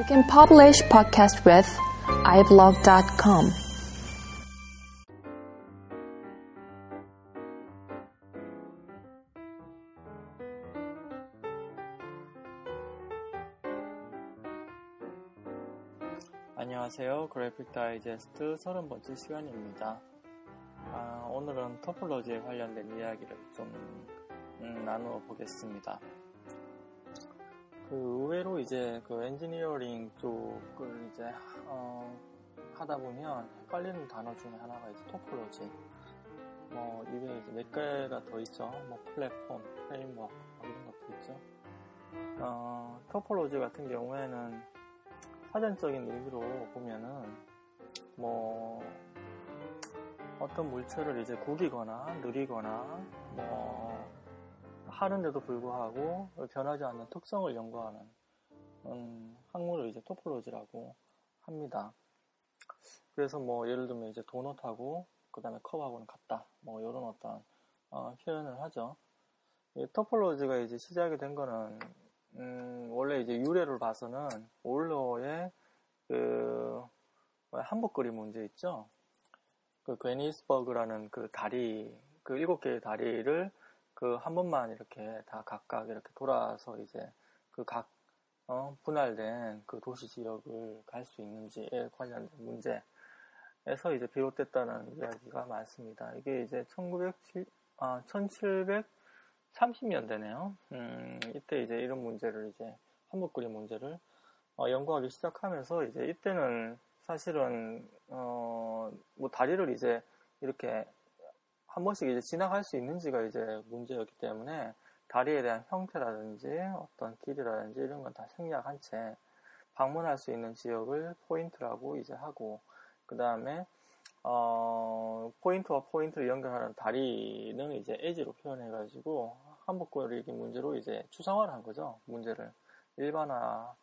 You can publish podcast with iblog.com. 안녕하세요. 그래픽 다이제스트 30번째 시간입니다. 아, 오늘은 토폴로지에 관련된 이야기를 좀 음, 나누어 보겠습니다. 그 의외로 이제 그 엔지니어링 쪽을 이제 어, 하다 보면 헷갈리는 단어 중에 하나가 이제 토폴로지. 뭐 이게 이제 몇 개가 더 있죠. 뭐 플랫폼, framework 뭐 이런 것도 있죠. 어, 토폴로지 같은 경우에는 사전적인 의미로 보면은 뭐 어떤 물체를 이제 구기거나 늘이거나 뭐 하는데도 불구하고 변하지 않는 특성을 연구하는 음, 학문을 이제 토폴로지라고 합니다. 그래서 뭐 예를 들면 이제 도넛하고 그 다음에 컵하고는 같다 뭐 이런 어떤 어, 표현을 하죠. 이 토폴로지가 이제 시작이 된 거는 음, 원래 이제 유래를 봐서는 올로의 그 한복 그림 문제 있죠. 그 괴니스버그라는 그 다리 그 일곱 개의 다리를 그 한 번만 이렇게 다 각각 이렇게 돌아서 이제 그각 어, 분할된 그 도시 지역을 갈 수 있는지에 관련된 문제에서 이제 비롯됐다는 이야기가 많습니다. 이게 이제 1907, 아, 1730년대네요. 음, 이때 이제 이런 문제를 이제 그림 문제를 어, 연구하기 시작하면서 이제 이때는 사실은 어, 뭐 다리를 이제 이렇게 한 번씩 이제 지나갈 수 있는지가 이제 문제였기 때문에 다리에 대한 형태라든지 어떤 길이라든지 이런 건 다 생략한 채 방문할 수 있는 지역을 포인트라고 이제 하고 그 다음에 어, 포인트와 포인트를 연결하는 다리는 이제 에지로 표현해가지고 한붓그리기 문제로 이제 추상화를 한 거죠. 문제를 일반화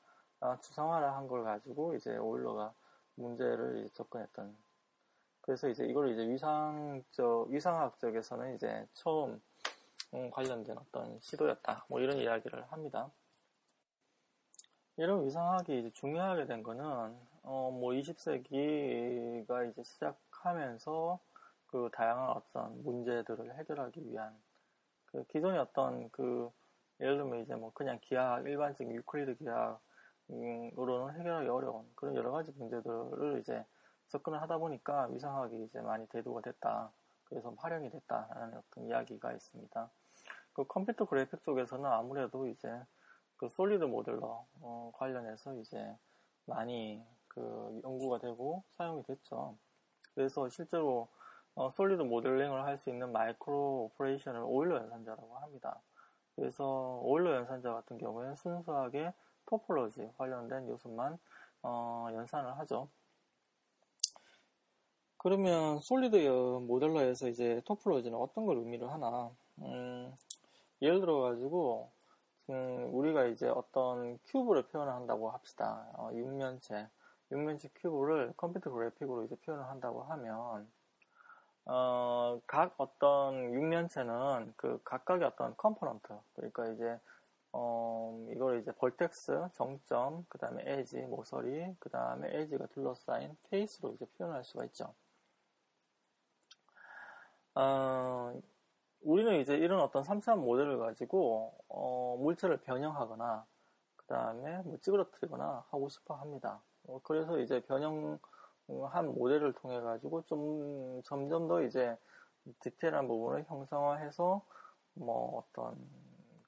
아, 추상화를 한 걸 가지고 이제 오일러가 문제를 이제 접근했던 그래서 이제 이걸 이제 위상적, 위상학적에서는 이제 처음 음, 관련된 어떤 시도였다. 뭐 이런 이야기를 합니다. 이런 위상학이 이제 중요하게 된 거는, 어, 뭐 20세기가 이제 시작하면서 그 다양한 어떤 문제들을 해결하기 위한 그 기존의 어떤 그 예를 들면 이제 뭐 그냥 기하, 일반적인 유클리드 기하으로는 해결하기 어려운 그런 여러 가지 문제들을 이제 접근을 하다 보니까 위상학이 이제 많이 대두가 됐다. 그래서 활용이 됐다라는 어떤 이야기가 있습니다. 그 컴퓨터 그래픽 쪽에서는 아무래도 이제 그 solid modeler 어, 관련해서 이제 많이 그 연구가 되고 사용이 됐죠. 그래서 실제로 어, solid modeling을 할 수 있는 micro operation을 오일러 연산자라고 합니다. 그래서 오일러 연산자 같은 경우에는 순수하게 토폴로지 관련된 요소만 어, 연산을 하죠. 그러면 solid modeler에서 이제 토폴로지는 어떤 걸 의미를 하나? 음, 예를 들어 가지고 음, 우리가 이제 어떤 큐브를 표현을 한다고 합시다. 어, 육면체, 육면체 큐브를 컴퓨터 그래픽으로 이제 표현을 한다고 하면 어, 각 어떤 육면체는 그 각각의 어떤 component, 그러니까 이제 어, 이걸 이제 vertex, 정점, 그 다음에 에지, 모서리, 그 다음에 에지가 둘러싸인 face로 이제 표현할 수가 있죠. 어, 우리는 이제 이런 어떤 3차원 모델을 가지고 어, 물체를 변형하거나 그 다음에 뭐 찌그러뜨리거나 하고 싶어 합니다. 어, 그래서 이제 변형한 모델을 통해 가지고 좀 점점 더 이제 디테일한 부분을 형상화해서 뭐 어떤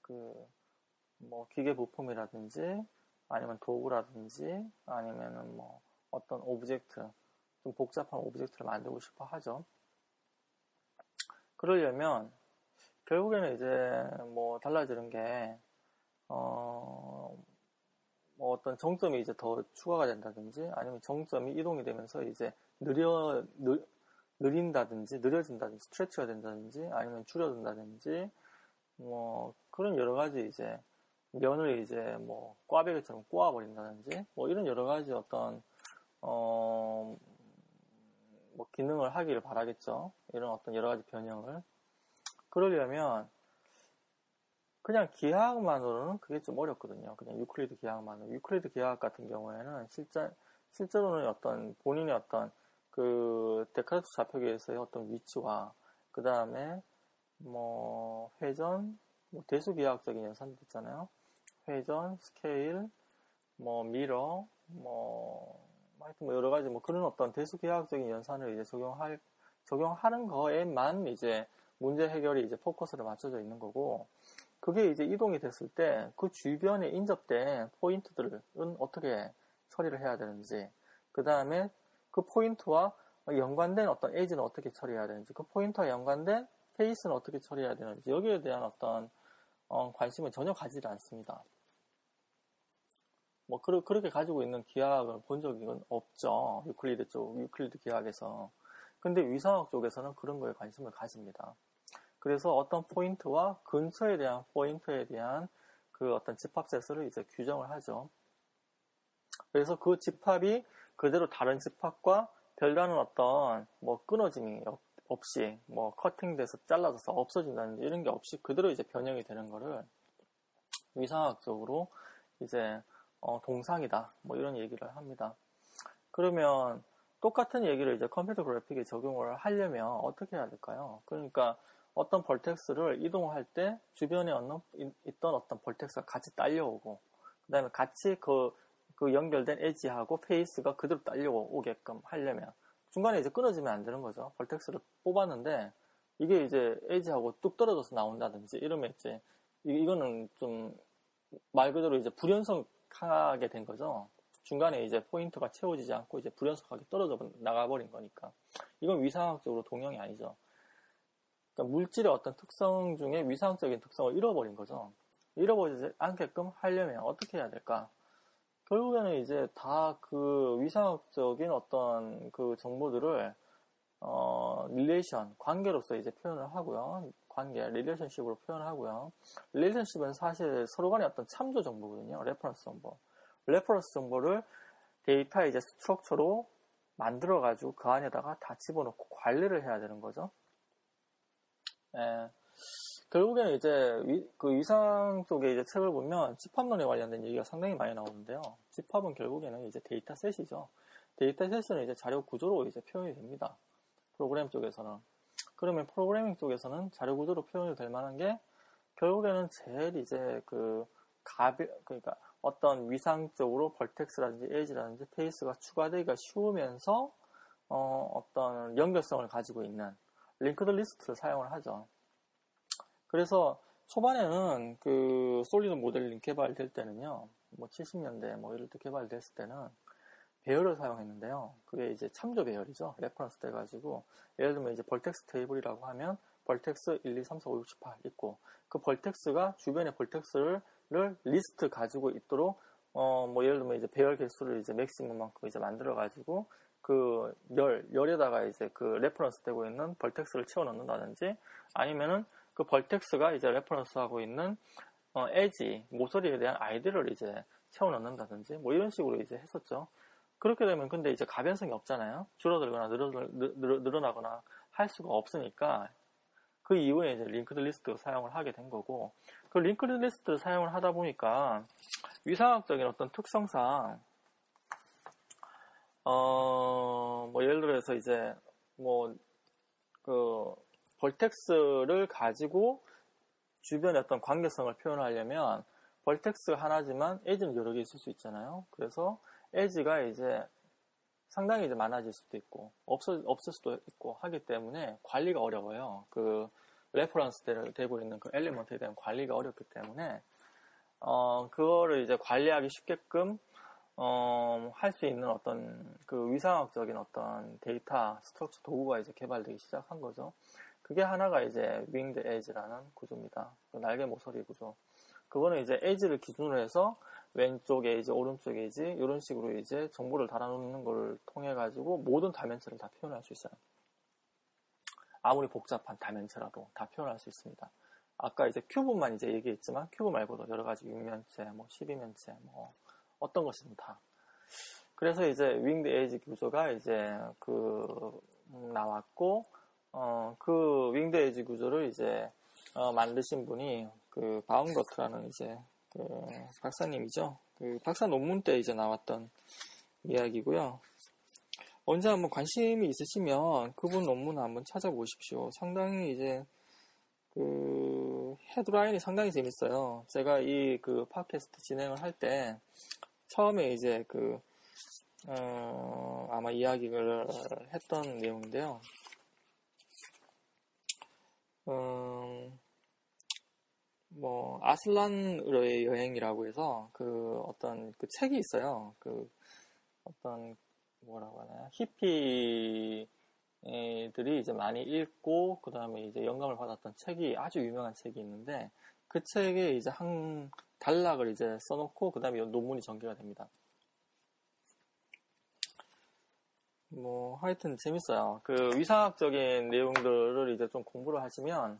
그 뭐 기계 부품이라든지 아니면 도구라든지 아니면은 뭐 어떤 object 좀 복잡한 object를 만들고 싶어 하죠. 그러려면 결국에는 이제 뭐 달라지는 게 어, 뭐 어떤 정점이 이제 더 추가가 된다든지 아니면 정점이 이동이 되면서 이제 느려 느, 느린다든지 느려진다든지 스트레치가 된다든지 아니면 줄여든다든지 뭐 그런 여러 가지 이제 면을 이제 뭐 꽈배기처럼 꼬아버린다든지 뭐 이런 여러 가지 어떤 어 뭐 기능을 하기를 바라겠죠. 이런 어떤 여러 가지 변형을. 그러려면 그냥 기하학만으로는 그게 좀 어렵거든요. 그냥 유클리드 기하학만으로. 유클리드 기하학 같은 경우에는 실제, 실제로는 어떤 본인의 어떤 그 데카르트 좌표계에서의 어떤 위치와 그 다음에 뭐 회전, 뭐 대수기하학적인 연산도 있잖아요. 회전, 스케일, 뭐 mirror, 뭐 하여튼 뭐 여러 가지 뭐 그런 어떤 대수기하학적인 연산을 이제 적용할 적용하는 거에만 이제 문제 해결이 이제 포커스를 맞춰져 있는 거고 그게 이제 이동이 됐을 때 그 주변에 인접된 포인트들은 어떻게 처리를 해야 되는지 그 다음에 그 포인트와 연관된 어떤 edge는 어떻게 처리해야 되는지 그 포인트와 연관된 face는 어떻게 처리해야 되는지 여기에 대한 어떤 어, 관심을 전혀 가지지 않습니다. 뭐 그러, 그렇게 가지고 있는 기하학을 본 적이 없죠. 유클리드 쪽, 유클리드 기하학에서. 근데 위상학 쪽에서는 그런 거에 관심을 가집니다. 그래서 어떤 포인트와 근처에 대한 포인트에 대한 그 어떤 집합세수를 이제 규정을 하죠. 그래서 그 집합이 그대로 다른 집합과 별다른 어떤 뭐 끊어짐이 없이 뭐 커팅돼서 잘라져서 없어진다든지 이런 게 없이 그대로 이제 변형이 되는 거를 위상학적으로 이제 어 동상이다 뭐 이런 얘기를 합니다. 그러면 똑같은 얘기를 이제 컴퓨터 그래픽에 적용을 하려면 어떻게 해야 될까요? 그러니까 어떤 vertex를 이동할 때 주변에 있던 어떤 vertex가 같이 딸려오고 그 다음에 같이 그, 그 연결된 edge하고 face가 그대로 딸려오게끔 하려면 중간에 이제 끊어지면 안 되는 거죠. vertex를 뽑았는데 이게 이제 edge하고 뚝 떨어져서 나온다든지 이러면 이제 이거는 좀 말 그대로 이제 불연속하게 된 거죠. 중간에 이제 포인트가 채워지지 않고 이제 불연속하게 떨어져 나가버린 거니까 이건 위상학적으로 동형이 아니죠. 그러니까 물질의 어떤 특성 중에 위상적인 특성을 잃어버린 거죠. 잃어버리지 않게끔 하려면 어떻게 해야 될까? 결국에는 이제 다 그 위상학적인 어떤 그 정보들을 어, relation, 관계로서 이제 표현을 하고요. 관계, relationship으로 표현을 하고요. relationship은 사실 서로 간의 어떤 참조 정보거든요. reference 정보. reference 정보를 데이터 이제 structure로 만들어가지고 그 안에다가 다 집어넣고 관리를 해야 되는 거죠. 예. 결국에는 이제 위, 그 위상 쪽에 이제 책을 보면 집합론에 관련된 얘기가 상당히 많이 나오는데요. 집합은 결국에는 이제 dataset이죠. dataset은 이제 자료 구조로 이제 표현이 됩니다. 프로그램 쪽에서는. 그러면 프로그래밍 쪽에서는 자료 구조로 표현이 될 만한 게 결국에는 제일 이제 그 가벼, 그러니까 어떤 위상적으로 vertex라든지 edge라든지 face가 추가되기가 쉬우면서 어, 어떤 연결성을 가지고 있는 linked list를 사용을 하죠. 그래서 초반에는 그 solid modeling 개발될 때는요, 뭐 70년대 뭐 이럴 때 개발됐을 때는 배열을 사용했는데요. 그게 이제 참조 배열이죠. reference 돼가지고 예를 들면 이제 vertex table이라고 하면 vertex 1, 2, 3, 4, 5, 6, 7, 8 있고 그 vertex가 주변의 vertex를 리스트 가지고 있도록 어 뭐 예를 들면 이제 배열 개수를 이제 맥시멈만큼 이제 만들어 가지고 그 열, 열에다가 이제 그 reference 되고 있는 vertex를 채워 넣는다든지 아니면은 그 vertex가 이제 reference 하고 있는 어, 에지, 모서리에 대한 아이디를 이제 채워 넣는다든지 뭐 이런 식으로 이제 했었죠. 그렇게 되면 근데 이제 가변성이 없잖아요. 줄어들거나 늘어, 나거나할 수가 없으니까 그 이후에 이제 linked list 사용을 하게 된 거고 그 linked list 사용을 하다 보니까 위상학적인 어떤 특성상 어, 뭐, 예를 들어서 이제, 뭐, 그, vertex를 가지고 주변의 어떤 관계성을 표현하려면 vertex 하나지만 edge는 여러 개 있을 수 있잖아요. 그래서 edge가 이제 상당히 이제 많아질 수도 있고, 없을, 없을 수도 있고 하기 때문에 관리가 어려워요. 그, reference 되고 있는 그 element에 대한 관리가 어렵기 때문에, 어, 그거를 이제 관리하기 쉽게끔 어, 할 수 있는 어떤 그 위상학적인 어떤 데이터 structure 도구가 이제 개발되기 시작한 거죠. 그게 하나가 이제 winged edge라는 구조입니다. 그 날개 모서리 구조. 그거는 이제 edge를 기준으로 해서 왼쪽 에이지, 오른쪽 에이지 이런 식으로 이제 정보를 달아놓는 걸 통해 가지고 모든 다면체를 다 표현할 수 있어요. 아무리 복잡한 다면체라도 다 표현할 수 있습니다. 아까 이제 큐브만 이제 얘기했지만 큐브 말고도 여러 가지 6면체, 뭐 12면체, 뭐 어떤 것이든 다. 그래서 이제 winged edge 구조가 이제 그 음, 나왔고 어, 그 winged edge 구조를 이제 어, 만드신 분이 그그 바움가트라는 이제 그 박사님이죠. 그 박사 논문 때 이제 나왔던 이야기고요. 언제 한번 관심이 있으시면 그분 논문 한번 찾아보십시오. 상당히 이제 그 헤드라인이 상당히 재밌어요. 제가 이 그 팟캐스트 진행을 할 때 처음에 이제 그 어, 아마 이야기를 했던 내용인데요. 음, 뭐 아슬란으로의 여행이라고 해서 그 어떤 그 책이 있어요. 그 어떤 뭐라고 하나요? 히피들이 이제 많이 읽고 그 다음에 이제 영감을 받았던 책이 아주 유명한 책이 있는데 그 책에 이제 한 단락을 이제 써놓고 그 다음에 논문이 전개가 됩니다. 뭐 하여튼 재밌어요. 그 위상학적인 내용들을 이제 좀 공부를 하시면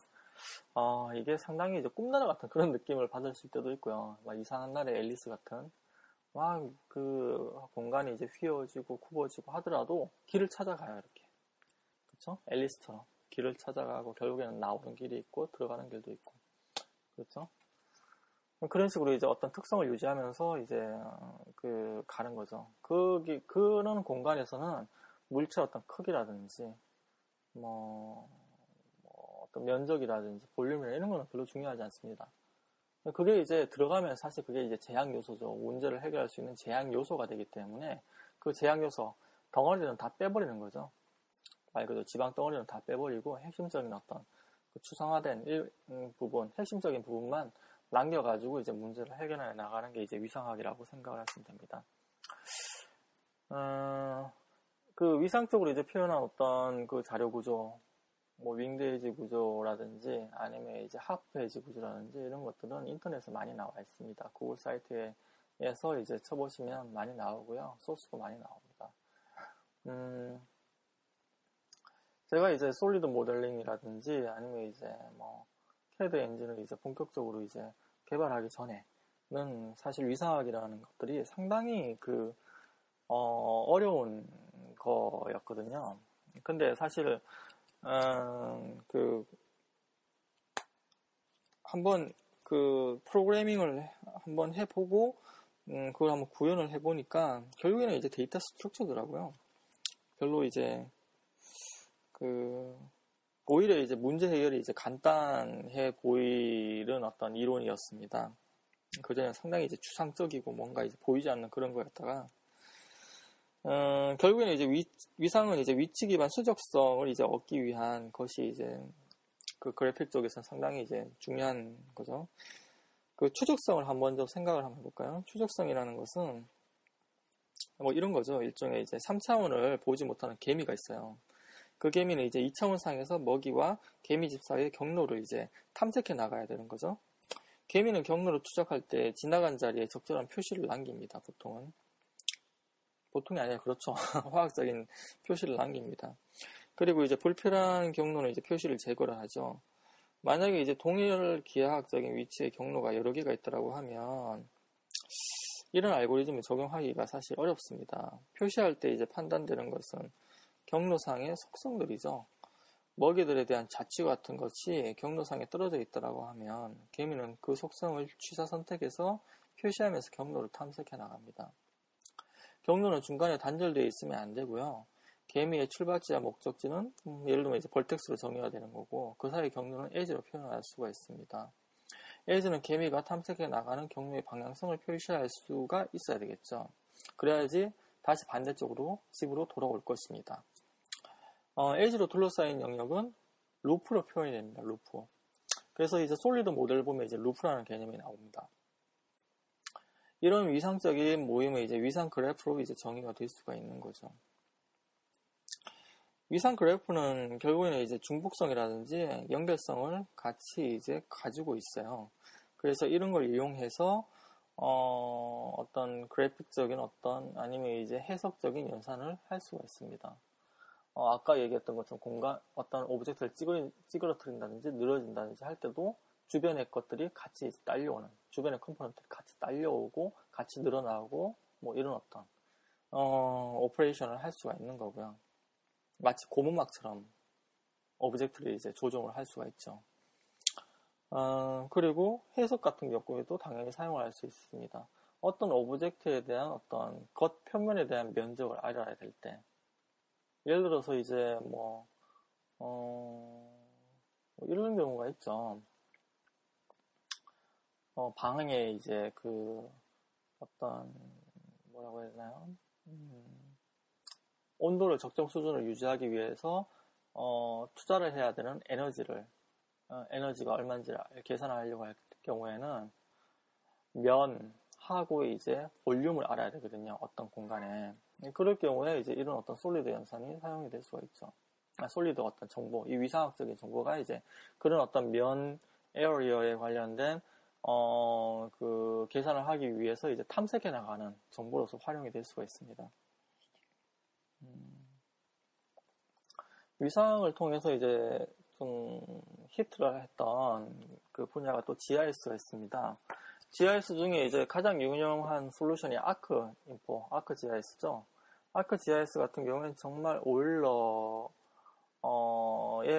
어, 이게 상당히 이제 꿈나라 같은 그런 느낌을 받으실 때도 있고요. 막 이상한 날의 앨리스 같은 막 그 공간이 이제 휘어지고 굽어지고 하더라도 길을 찾아가요 이렇게 그렇죠? 앨리스처럼 길을 찾아가고 결국에는 나오는 길이 있고 들어가는 길도 있고 그렇죠? 그런 식으로 이제 어떤 특성을 유지하면서 이제 그 가는 거죠. 그 그런 공간에서는 물체 어떤 크기라든지 뭐, 뭐 어떤 면적이라든지 볼륨이나 이런 거는 별로 중요하지 않습니다. 그게 이제 들어가면 사실 그게 이제 제약 요소죠. 문제를 해결할 수 있는 제약 요소가 되기 때문에 그 제약 요소 덩어리는 다 빼버리는 거죠. 말 그대로 지방 덩어리는 다 빼버리고 핵심적인 어떤 그 추상화된 일, 음, 부분, 핵심적인 부분만 남겨가지고 이제 문제를 해결해 나가는 게 이제 위상학이라고 생각을 하시면 됩니다. 어, 그 위상적으로 이제 표현한 어떤 그 자료 구조, 뭐 winged edge 구조라든지 아니면 이제 하프에지 구조라든지 이런 것들은 인터넷에 많이 나와 있습니다. 구글 사이트에서 이제 쳐보시면 많이 나오고요. 소스도 많이 나옵니다. 음, 제가 이제 solid modeling이라든지 아니면 이제 뭐 캐드 엔진을 이제 본격적으로 이제 개발하기 전에는 사실 위상학이라는 것들이 상당히 그 어, 어려운 거였거든요. 근데 사실 음, 그 한번 그 프로그래밍을 한번 해보고 음, 그걸 한번 구현을 해보니까 결국에는 이제 데이터 스트럭처더라고요. 별로 이제 그 오히려 이제 문제 해결이 이제 간단해 보이는 어떤 이론이었습니다. 그전에 상당히 이제 추상적이고 뭔가 이제 보이지 않는 그런 거였다가 어, 결국에는 이제 위, 위상은 이제 위치 기반 수적성을 이제 얻기 위한 것이 이제 그 그래픽 쪽에서 상당히 이제 중요한 거죠. 그 추적성을 한번 좀 생각을 한번 해볼까요? 추적성이라는 것은 뭐 이런 거죠. 일종의 이제 3차원을 보지 못하는 개미가 있어요. 그 개미는 이제 2차원 상에서 먹이와 개미 집 사이의 경로를 이제 탐색해 나가야 되는 거죠. 개미는 경로를 추적할 때 지나간 자리에 적절한 표시를 남깁니다. 보통은. 보통이 아니라 그렇죠. 화학적인 표시를 남깁니다. 그리고 이제 불필요한 경로는 이제 표시를 제거를 하죠. 만약에 이제 동일 기하학적인 위치의 경로가 여러 개가 있다고 하면 이런 알고리즘을 적용하기가 사실 어렵습니다. 표시할 때 이제 판단되는 것은 경로상의 속성들이죠. 먹이들에 대한 자치 같은 것이 경로상에 떨어져 있다고 하면 개미는 그 속성을 취사 선택해서 표시하면서 경로를 탐색해 나갑니다. 경로는 중간에 단절되어 있으면 안 되고요. 개미의 출발지와 목적지는 음, 예를 들면 이제 vertex로 정의가 되는 거고 그 사이 경로는 edge로 표현할 수가 있습니다. 에지는 개미가 탐색해 나가는 경로의 방향성을 표시할 수가 있어야 되겠죠. 그래야지 다시 반대쪽으로 집으로 돌아올 것입니다. 어, edge로 둘러싸인 영역은 루프로 표현이 됩니다. 루프. 그래서 이제 솔리드 모델 보면 이제 루프라는 개념이 나옵니다. 이런 위상적인 모임은 이제 위상 그래프로 이제 정의가 될 수가 있는 거죠. 위상 그래프는 결국에는 이제 중복성이라든지 연결성을 같이 이제 가지고 있어요. 그래서 이런 걸 이용해서 어, 어떤 그래픽적인 어떤 아니면 이제 해석적인 연산을 할 수가 있습니다. 어, 아까 얘기했던 것처럼 공간 어떤 object를 찌그러, 찌그러뜨린다든지 늘어진다든지 할 때도 주변의 것들이 같이 딸려오는 주변의 component들이 같이 딸려오고 같이 늘어나고 뭐 이런 어떤 어, operation을 할 수가 있는 거고요. 마치 고무막처럼 object를 이제 조정을 할 수가 있죠. 어, 그리고 해석 같은 경우에도 당연히 사용을 할 수 있습니다. 어떤 object에 대한 어떤 겉 표면에 대한 면적을 알아야 될 때, 예를 들어서 이제 뭐, 어, 뭐 이런 경우가 있죠. 어, 방에 이제 그 어떤 뭐라고 해야 되나요? 음, 온도를 적정 수준을 유지하기 위해서 어, 투자를 해야 되는 에너지를 어, 에너지가 얼마인지 계산하려고 할 경우에는 면 하고 이제 볼륨을 알아야 되거든요. 어떤 공간에 그럴 경우에 이제 이런 어떤 솔리드 연산이 사용이 될 수가 있죠. 아, 솔리드 어떤 정보, 이 위상학적인 정보가 이제 그런 어떤 면 에어리어에 관련된 어, 그 계산을 하기 위해서 이제 탐색해 나가는 정보로서 활용이 될 수가 있습니다. 음, 위상을 통해서 이제 좀 히트를 했던 그 분야가 또 GIS가 있습니다. GIS 중에 이제 가장 유명한 솔루션이 아크 인포, 아크 GIS죠. 아크 GIS 같은 경우에는 정말 오일러의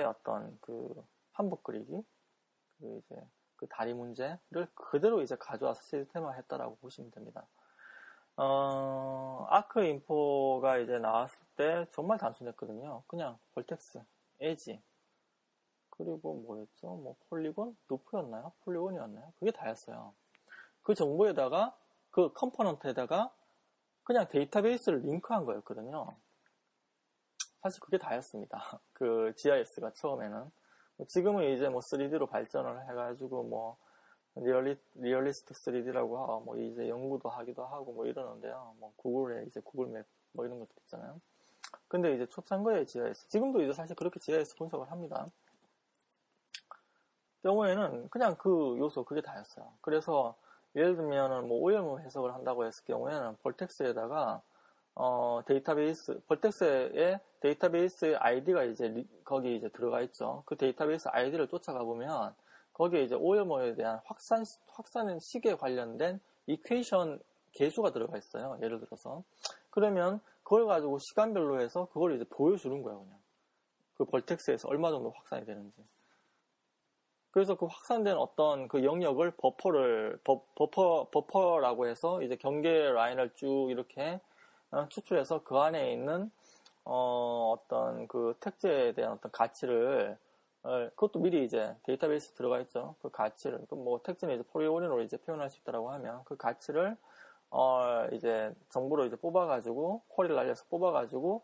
어떤 그 한복 그리기, 그 이제 그 다리 문제를 그대로 이제 가져와서 시스템화 했다라고 보시면 됩니다. 어, 아크 인포가 이제 나왔을 때 정말 단순했거든요. 그냥 볼텍스, 에지, 그리고 뭐였죠? 뭐 polygon? 루프였나요? polygon이었나요? 그게 다였어요. 그 정보에다가 그 component에다가 그냥 데이터베이스를 링크한 거였거든요. 사실 그게 다였습니다. 그 GIS가 처음에는. 지금은 이제 뭐 3D로 발전을 해가지고 뭐 really, realistic 3D라고 하고 뭐 이제 연구도 하기도 하고 뭐 이러는데요. 뭐 구글에 이제 구글맵 뭐 이런 것들 있잖아요. 근데 이제 초창기에 GIS 지금도 이제 사실 그렇게 GIS 분석을 합니다. 경우에는 그냥 그 요소 그게 다였어요. 그래서 예를 들면은 뭐 오염 해석을 한다고 했을 경우에는 vertex에다가 어, 데이터베이스, vertex의 데이터베이스 아이디가 이제 리, 거기 이제 들어가 있죠. 그 데이터베이스 아이디를 쫓아가 보면 거기에 이제 오염에 대한 확산, 확산 시기에 관련된 equation 계수가 들어가 있어요. 예를 들어서. 그러면 그걸 가지고 시간별로 해서 그걸 이제 보여주는 거예요, 그냥. 그 vertex에서 얼마 정도 확산이 되는지. 그래서 그 확산된 어떤 그 영역을 버퍼를, 버, 버퍼, 버퍼라고 해서 이제 경계 라인을 쭉 이렇게 어, 추출해서 그 안에 있는 어, 어떤 그 택지에 대한 어떤 가치를 어, 그것도 미리 이제 데이터베이스 들어가 있죠. 그 가치를 그 뭐 택지는 이제 polygon으로 이제 표현할 수 있다라고 하면 그 가치를 어 이제 정보를 이제 뽑아가지고 쿼리를 날려서 뽑아가지고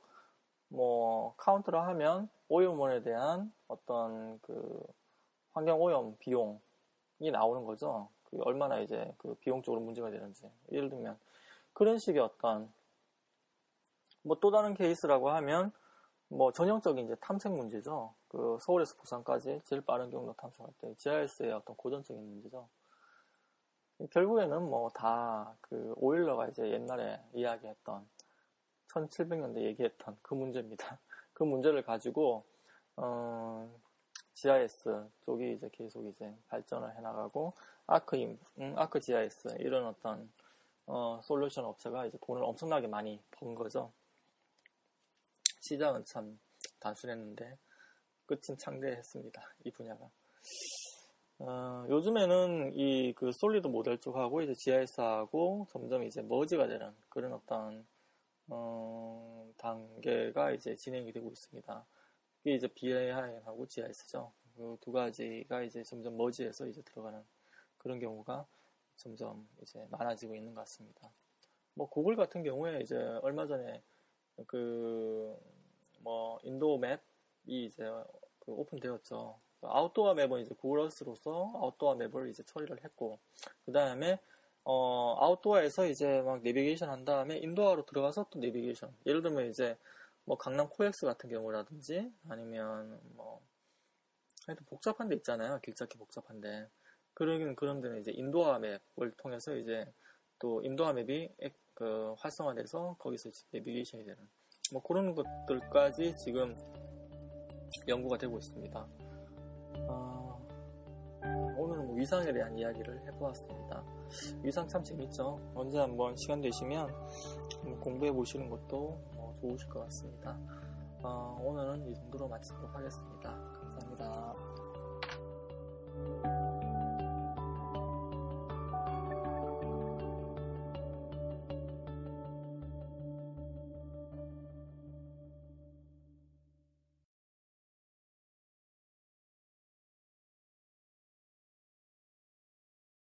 뭐 카운트를 하면 오염원에 대한 어떤 그 환경 오염 비용이 나오는 거죠. 그 얼마나 이제 그 비용적으로 문제가 되는지 예를 들면 그런 식의 어떤 뭐 또 다른 케이스라고 하면 뭐 전형적인 이제 탐색 문제죠. 그 서울에서 부산까지 제일 빠른 경로 탐색할 때 GIS의 어떤 고전적인 문제죠. 결국에는 뭐 다 그 오일러가 이제 옛날에 이야기했던 1700년대 얘기했던 그 문제입니다. 그 문제를 가지고 어, GIS 쪽이 이제 계속 이제 발전을 해나가고 아크임, 음, 아크 GIS 이런 어떤 어, 솔루션 업체가 이제 돈을 엄청나게 많이 번 거죠. 시장은 참 단순했는데 끝은 창대했습니다. 이 분야가. 어, 요즘에는 이 그 솔리드 모델 쪽하고 이제 GIS하고 점점 이제 머지가 되는 그런 어떤 어, 단계가 이제 진행이 되고 있습니다. 이게 이제 BI하고 GIS죠. 그 두 가지가 이제 점점 머지해서 이제 들어가는 그런 경우가 점점 이제 많아지고 있는 것 같습니다. 뭐 구글 같은 경우에 이제 얼마 전에 그, 뭐, 인도 맵이 이제 그 open되었죠. outdoor map은 이제 구글어스로서 outdoor map을 이제 처리를 했고, 그 다음에, 어, 아웃도어에서 이제 막 내비게이션 한 다음에 indoor로 들어가서 또 내비게이션. 예를 들면 이제 뭐 강남 코엑스 같은 경우라든지 아니면 뭐, 하여튼 복잡한 데 있잖아요. 길 찾기 복잡한 데. 그러긴 그런 데는 이제 indoor map을 통해서 이제 또 indoor map이 그 활성화돼서 거기서 내비게이션이 되는 뭐 그런 것들까지 지금 연구가 되고 있습니다. 어, 오늘은 뭐 위상에 대한 이야기를 해보았습니다. 위상 참 재밌죠. 언제 한번 시간 되시면 공부해 보시는 것도 뭐 좋으실 것 같습니다. 어, 오늘은 이 정도로 마치도록 하겠습니다. 감사합니다.